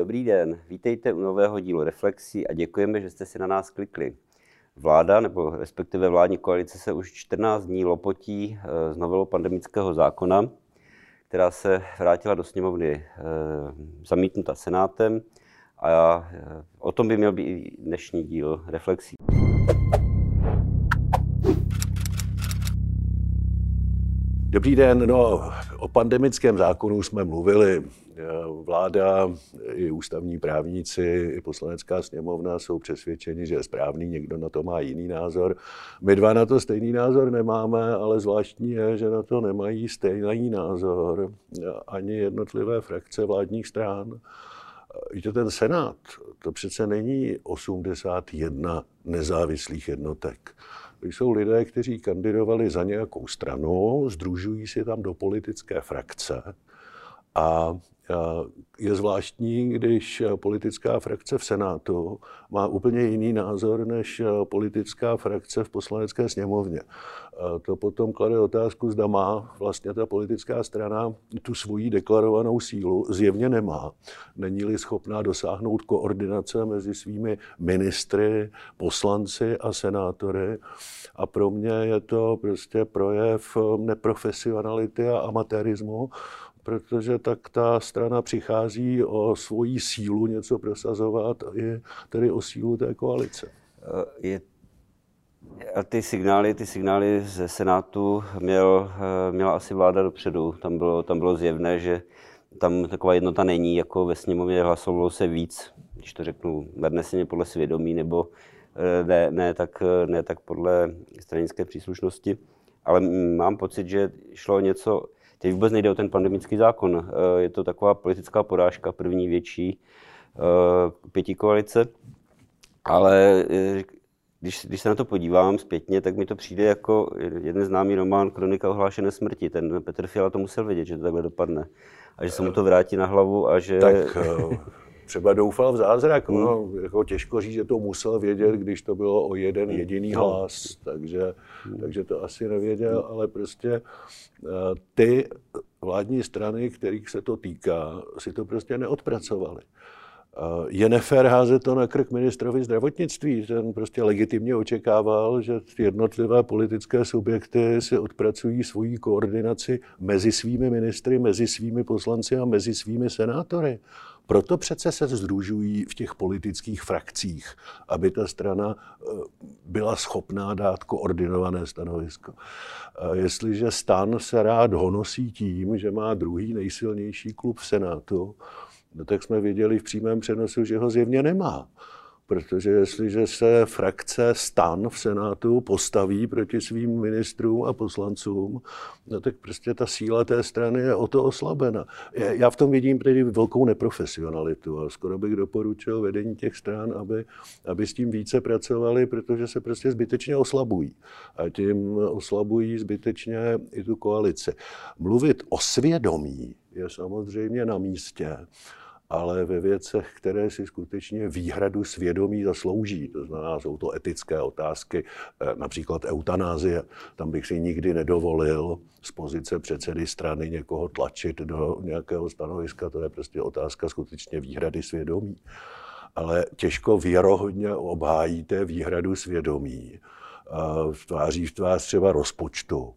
Dobrý den, vítejte u nového dílu Reflexí a děkujeme, že jste si na nás klikli. Vláda, nebo respektive vládní koalice se už 14 dní lopotí eh, z novelou pandemického zákona, která se vrátila do sněmovny eh, zamítnuta Senátem a eh, o tom by měl být dnešní díl Reflexí. Dobrý den, no o pandemickém zákonu jsme mluvili. Vláda, i ústavní právníci, i poslanecká sněmovna jsou přesvědčeni, že je správný, někdo na to má jiný názor. My dva na to stejný názor nemáme, ale zvláštní je, že na to nemají stejný názor ani jednotlivé frakce vládních stran. Víte, ten Senát, to přece není 81 nezávislých jednotek. Jsou lidé, kteří kandidovali za nějakou stranu, združují si tam do politické frakce a je zvláštní, když politická frakce v Senátu má úplně jiný názor než politická frakce v poslanecké sněmovně. To potom klade otázku, zda má vlastně ta politická strana tu svoji deklarovanou sílu. Zjevně nemá. Není-li schopná dosáhnout koordinace mezi svými ministry, poslanci a senátory. A pro mě je to prostě projev neprofesionality a amatérismu, protože tak ta strana přichází o svoji sílu něco prosazovat, i tedy o sílu té koalice. Eh, je, a ty signály, ty signály ze Senátu měl, eh, měla asi vláda dopředu. Tam bylo, tam bylo zjevné, že tam taková jednota není, jako ve sněmovně hlasovalo se víc, když to řeknu nadneseně podle svědomí, nebo eh, ne, ne, tak, ne tak podle stranické příslušnosti. Ale mám pocit, že šlo něco, Teď vůbec nejde o ten pandemický zákon. Eh, je to taková politická porážka, první větší eh, pětí koalice. Ale eh, když, když se na to podívám zpětně, tak mi to přijde jako jeden známý román Kronika ohlášené smrti. Ten Petr Fiala to musel vědět, že to takhle dopadne. A že se mu to vrátí na hlavu a že... Tak třeba doufal v zázrak. Hmm. No, jako těžko říct, že to musel vědět, když to bylo o jeden hmm. jediný no. hlas, takže, hmm. takže to asi nevěděl, ale prostě eh, ty vládní strany, kterých se to týká, si to prostě neodpracovali. Eh, je nefér házet to na krk ministrovi zdravotnictví. Ten prostě legitimně očekával, že jednotlivé politické subjekty si odpracují svoji koordinaci mezi svými ministry, mezi svými poslanci a mezi svými senátory. Proto přece se združují v těch politických frakcích, aby ta strana eh, byla schopná dát koordinované stanovisko. Jestliže stan se rád honosí tím, že má druhý nejsilnější klub v Senátu, no tak jsme viděli v přímém přenosu, že ho zjevně nemá. Protože jestliže se frakce stan v Senátu postaví proti svým ministrům a poslancům, no tak prostě ta síla té strany je o to oslabena. Já v tom vidím tedy velkou neprofesionalitu a skoro bych doporučil vedení těch stran, aby, aby s tím více pracovali, protože se prostě zbytečně oslabují. A tím oslabují zbytečně i tu koalici. Mluvit o svědomí je samozřejmě na místě ale ve věcech, které si skutečně výhradu svědomí zaslouží. To znamená, jsou to etické otázky, eh, například eutanázie. Tam bych si nikdy nedovolil z pozice předsedy strany někoho tlačit do nějakého stanoviska. To je prostě otázka skutečně výhrady svědomí. Ale těžko věrohodně obhájíte výhradu svědomí v tváří v tvář třeba rozpočtu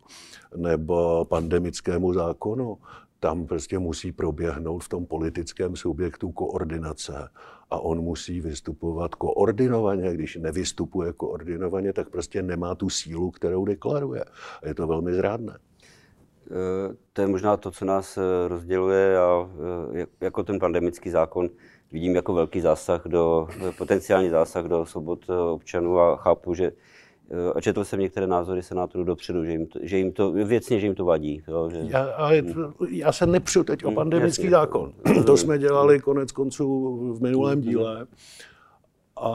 nebo pandemickému zákonu tam prostě musí proběhnout v tom politickém subjektu koordinace a on musí vystupovat koordinovaně. Když nevystupuje koordinovaně, tak prostě nemá tu sílu, kterou deklaruje. A je to velmi zrádné. Eh, to je možná to, co nás eh, rozděluje a eh, jako ten pandemický zákon vidím jako velký zásah do, potenciální zásah do svobod občanů a chápu, že a četl jsem některé názory senátorů dopředu, že jim to, že jim to věcně, že jim to vadí. Jo, že... já, ale já se nepřu teď o hmm, pandemický jasně. zákon. To jsme dělali konec konců v minulém hmm. díle. A,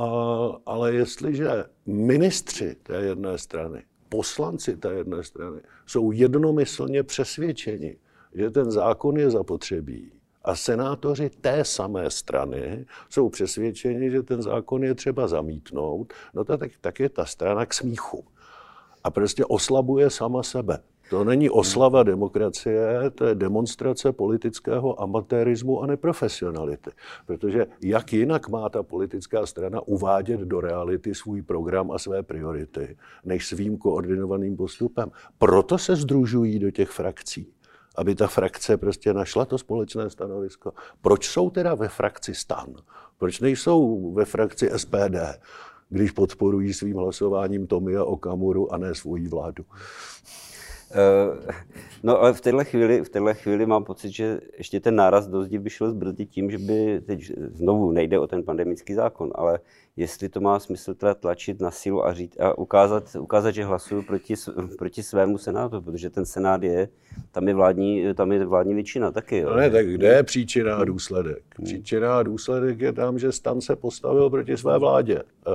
ale jestliže ministři té jedné strany, poslanci té jedné strany jsou jednomyslně přesvědčeni, že ten zákon je zapotřebí, a senátoři té samé strany jsou přesvědčeni, že ten zákon je třeba zamítnout, no tak, tak je ta strana k smíchu. A prostě oslabuje sama sebe. To není oslava demokracie, to je demonstrace politického amatérismu a neprofesionality. Protože jak jinak má ta politická strana uvádět do reality svůj program a své priority, než svým koordinovaným postupem. Proto se združují do těch frakcí aby ta frakce prostě našla to společné stanovisko. Proč jsou teda ve frakci stan? Proč nejsou ve frakci SPD, když podporují svým hlasováním Tomia Okamuru a ne svoji vládu? Eh, no ale v téhle chvíli, v téhle chvíli mám pocit, že ještě ten náraz do zdi by šel zbrzdit tím, že by teď znovu nejde o ten pandemický zákon, ale jestli to má smysl teda tlačit na sílu a, říct, a ukázat, ukázat, že hlasuju proti, proti svému senátu, protože ten senát je, tam je vládní, tam je vládní většina taky. Jo. No ne, tak kde je příčina a důsledek? Hmm. Příčina a důsledek je tam, že Stan se postavil proti své vládě. E,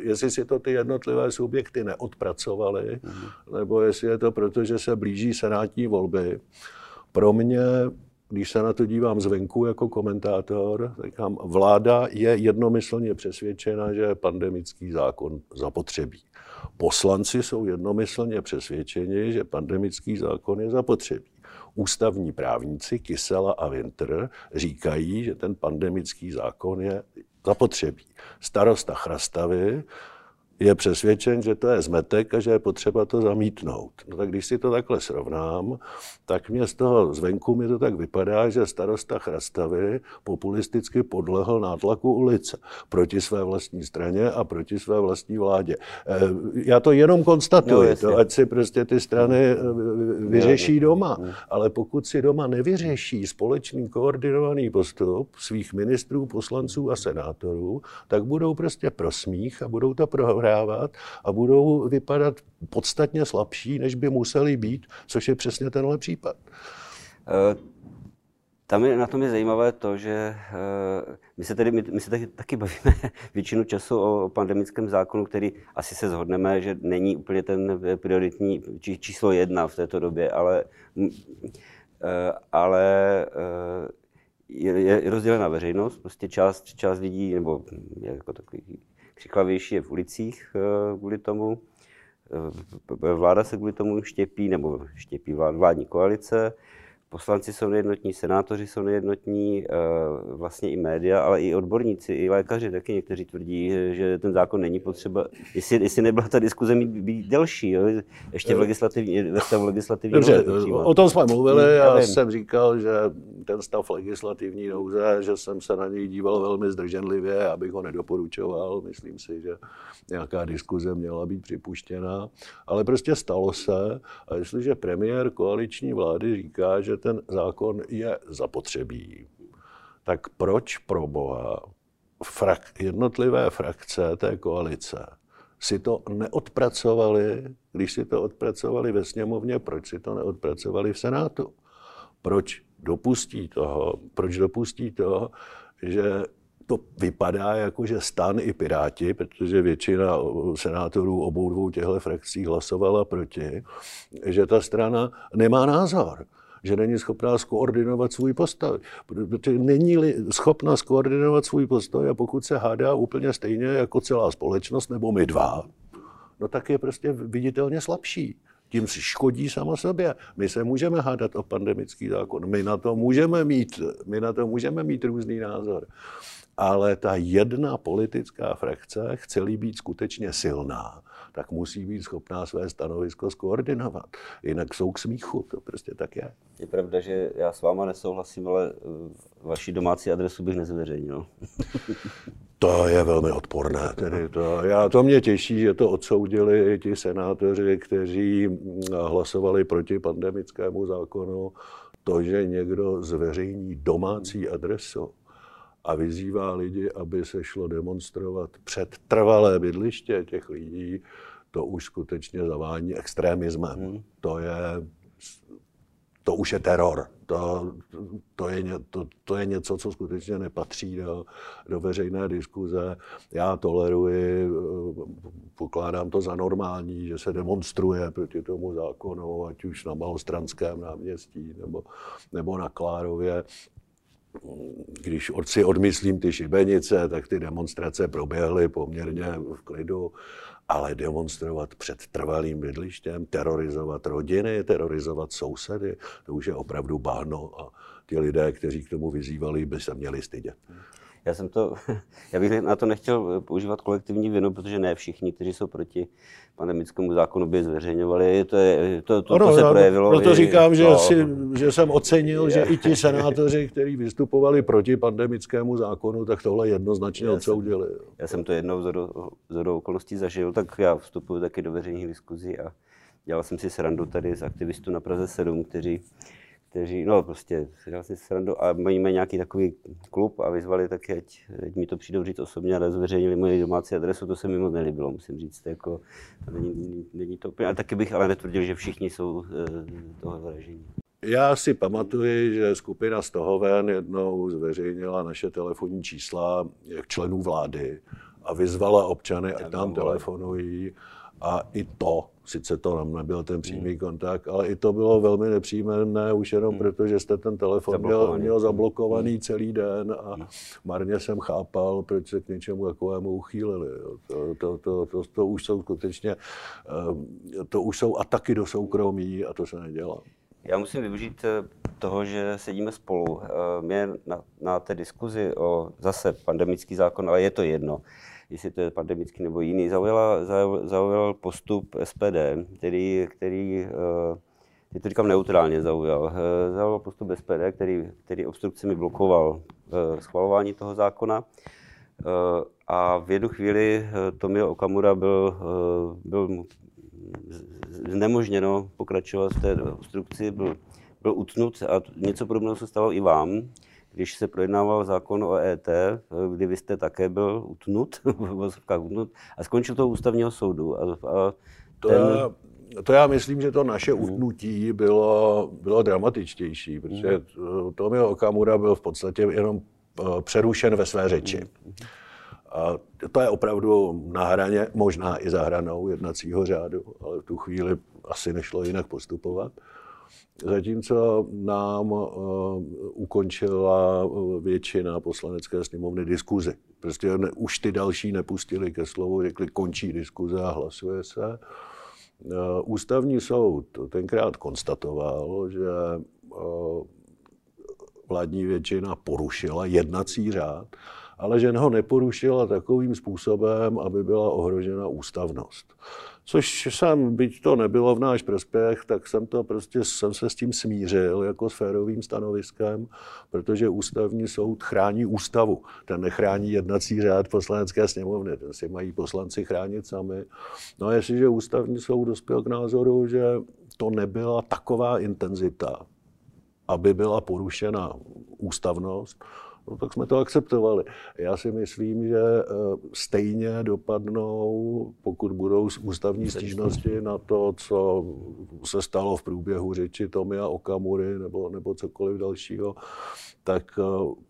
jestli si to ty jednotlivé subjekty neodpracovaly, hmm. nebo jestli je to proto, že se blíží senátní volby, pro mě když se na to dívám zvenku jako komentátor, říkám, vláda je jednomyslně přesvědčena, že pandemický zákon zapotřebí. Poslanci jsou jednomyslně přesvědčeni, že pandemický zákon je zapotřebí. Ústavní právníci Kysela a Winter říkají, že ten pandemický zákon je zapotřebí. Starosta Chrastavy je přesvědčen, že to je zmetek a že je potřeba to zamítnout. No tak když si to takhle srovnám, tak mě z toho zvenku mi to tak vypadá, že starosta Chrastavy populisticky podlehl nátlaku ulice proti své vlastní straně a proti své vlastní vládě. Eh, já to jenom konstatuji, no, to, ať si prostě ty strany eh, vyřeší doma, ale pokud si doma nevyřeší společný koordinovaný postup svých ministrů, poslanců a senátorů, tak budou prostě prosmích a budou to prohrávat prohrávat a budou vypadat podstatně slabší, než by museli být, což je přesně tenhle případ. Uh, tam je, na tom je zajímavé to, že uh, my se tedy my, se taky, taky bavíme většinu času o pandemickém zákonu, který asi se zhodneme, že není úplně ten prioritní či, číslo jedna v této době, ale, ale je, je rozdělená veřejnost, prostě část, část lidí, nebo jako takový křiklavější je v ulicích eh, kvůli tomu. Eh, vláda se kvůli tomu štěpí, nebo štěpí vládní koalice. Poslanci jsou nejednotní, senátoři jsou nejednotní, eh, vlastně i média, ale i odborníci, i lékaři taky někteří tvrdí, že ten zákon není potřeba. Jestli, jestli nebyla ta diskuze mít být delší, jo? ještě v legislativní, ve stavu legislativní Dobře, o tom jsme mluvili, já, já jsem říkal, že ten stav legislativní nouze, že jsem se na něj díval velmi zdrženlivě, abych ho nedoporučoval. Myslím si, že nějaká diskuze měla být připuštěna, ale prostě stalo se. A jestliže premiér koaliční vlády říká, že ten zákon je zapotřebí, tak proč pro boha frak, jednotlivé frakce té koalice si to neodpracovali, když si to odpracovali ve sněmovně, proč si to neodpracovali v Senátu? Proč dopustí toho, proč dopustí toho, že to vypadá jako, že stan i Piráti, protože většina senátorů obou dvou těchto frakcí hlasovala proti, že ta strana nemá názor že není schopná skoordinovat svůj postoj. Protože není schopná skoordinovat svůj postoj a pokud se hádá úplně stejně jako celá společnost nebo my dva, no tak je prostě viditelně slabší. Tím si škodí sama sobě. My se můžeme hádat o pandemický zákon, my na to můžeme mít, my na to můžeme mít různý názor. Ale ta jedna politická frakce, chce být skutečně silná, tak musí být schopná své stanovisko skoordinovat. Jinak jsou k smíchu, to prostě tak je. Je pravda, že já s váma nesouhlasím, ale eh, vaši domácí adresu bych nezveřejnil. To je velmi odporné. Tedy to, já, to mě těší, že to odsoudili i ti senátoři, kteří hm, hlasovali proti pandemickému zákonu. To, že někdo zveřejní domácí adresu a vyzývá lidi, aby se šlo demonstrovat před trvalé bydliště těch lidí, to už skutečně zavání extremismem. Hmm. To je to už je teror. To, to, je, to, to je něco, co skutečně nepatří do, do veřejné diskuze. Já toleruji, pokládám to za normální, že se demonstruje proti tomu zákonu, ať už na Malostranském náměstí nebo, nebo na Klárově. když si odmyslím ty šibenice, tak ty demonstrace proběhly poměrně v klidu, ale demonstrovat před trvalým bydlištěm, terorizovat rodiny, terorizovat sousedy, to už je opravdu báno a ti lidé, kteří k tomu vyzývali, by se měli stydět. Já jsem to, já bych na to nechtěl používat kolektivní vinu, protože ne všichni, kteří jsou proti pandemickému zákonu, by zveřejňovali. To, je, to, to, ono, to se projevilo. Proto i, říkám, že, no, si, že jsem ocenil, že i ti senátoři, kteří vystupovali proti pandemickému zákonu, tak tohle jednoznačně odsoudili. Já jsem to jednou z okolností zažil, tak já vstupuji taky do veřejných diskuzí a dělal jsem si srandu tady z aktivistů na Praze 7, kteří kteří, no prostě, dělal si srandu a máme nějaký takový klub a vyzvali taky, ať, ať mi to přijdou říct osobně a zveřejnili moji domácí adresu, to se mi moc nelíbilo, musím říct, jako, to není, není to úplně, a taky bych ale netvrdil, že všichni jsou e, toho vražení. Já si pamatuji, že skupina z toho ven jednou zveřejnila naše telefonní čísla členů vlády a vyzvala občany, ať nám telefonují a i to, sice to nám nebyl ten přímý hmm. kontakt, ale i to bylo velmi nepříjemné, už jenom hmm. proto, že jste ten telefon měl, měl zablokovaný hmm. celý den a hmm. marně jsem chápal, proč se k něčemu takovému uchýlili. To, to, to, to, to už jsou skutečně, eh, to už jsou ataky do soukromí a to se nedělá. Já musím využít eh, toho, že sedíme spolu. Eh, mě na, na té diskuzi o zase pandemický zákon, ale je to jedno, jestli to je pandemický nebo jiný, zaujala, zaujal postup SPD, který, který eh, já to říkám neutrálně zaujal. Eh, zaujal postup SPD, který, který obstrukcemi blokoval eh, schvalování toho zákona. A v jednu chvíli Tomio Okamura byl, byl znemožněno pokračovat v té obstrukci, byl, byl utnut a něco podobného se stalo i vám když se projednával zákon o ET, kdy vy jste také byl utnut, utnut a skončil to u ústavního soudu. A, a to, ten... já, to já myslím, že to naše hmm. utnutí bylo, bylo dramatičtější, protože hmm. Tomio Okamura byl v podstatě jenom eh, přerušen ve své řeči. Hmm. A to je opravdu na hraně, možná i za hranou jednacího řádu, ale v tu chvíli asi nešlo jinak postupovat. Zatímco nám uh, ukončila eh, většina poslanecké sněmovny diskuzi. Prostě ne, už ty další nepustili ke slovu, řekli končí diskuze a hlasuje se. Uh, ústavní soud tenkrát konstatoval, že uh, vládní většina porušila jednací řád, ale že ho neporušila takovým způsobem, aby byla ohrožena ústavnost. Což jsem, byť to nebylo v náš prospěch, tak jsem to prostě, jsem se s tím smířil jako s férovým stanoviskem, protože ústavní soud chrání ústavu. Ten nechrání jednací řád poslanecké sněmovny, ten si mají poslanci chránit sami. No a jestliže ústavní soud dospěl k názoru, že to nebyla taková intenzita, aby byla porušena ústavnost, no, tak jsme to akceptovali. Já si myslím, že eh, stejně dopadnou, pokud budou ústavní stížnosti na to, co se stalo v průběhu řeči Tomia Okamury nebo, nebo cokoliv dalšího, tak eh,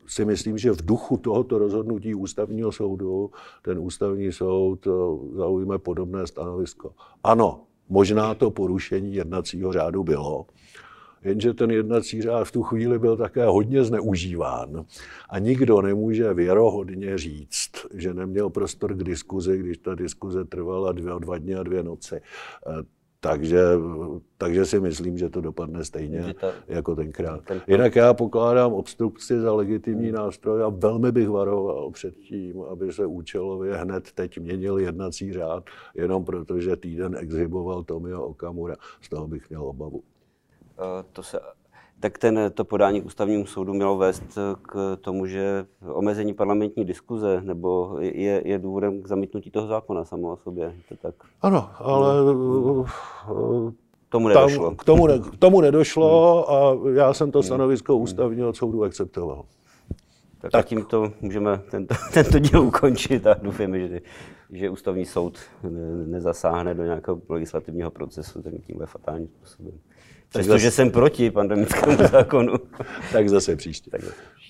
si myslím, že v duchu tohoto rozhodnutí ústavního soudu ten ústavní soud eh, zaujme podobné stanovisko. Ano, možná to porušení jednacího řádu bylo, Jenže ten jednací řád v tu chvíli byl také hodně zneužíván a nikdo nemůže věrohodně říct, že neměl prostor k diskuzi, když ta diskuze trvala dvě, dva dny a dvě noci. Eh, takže, takže si myslím, že to dopadne stejně ta, jako tenkrát. Ten... Jinak já pokládám obstrukci za legitimní nástroj a velmi bych varoval před tím, aby se účelově hned teď měnil jednací řád, jenom protože týden exhiboval Tomio Okamura. Z toho bych měl obavu. Eh, to se, tak ten, to podání k ústavnímu soudu mělo vést k tomu, že omezení parlamentní diskuze nebo je, je důvodem k zamítnutí toho zákona samo o sobě. To tak. Ano, ale no. tomu nedošlo. Tam, k, tomu ne, k tomu nedošlo hmm. a já jsem to hmm. stanovisko ústavního soudu akceptoval. Tak, tak. tímto můžeme tento, tento díl ukončit a doufáme, že, že ústavní soud nezasáhne do nějakého legislativního procesu tímhle fatálním způsobem. Přestože jsem proti pandemickému zákonu. tak zase příště. Tak zase příště.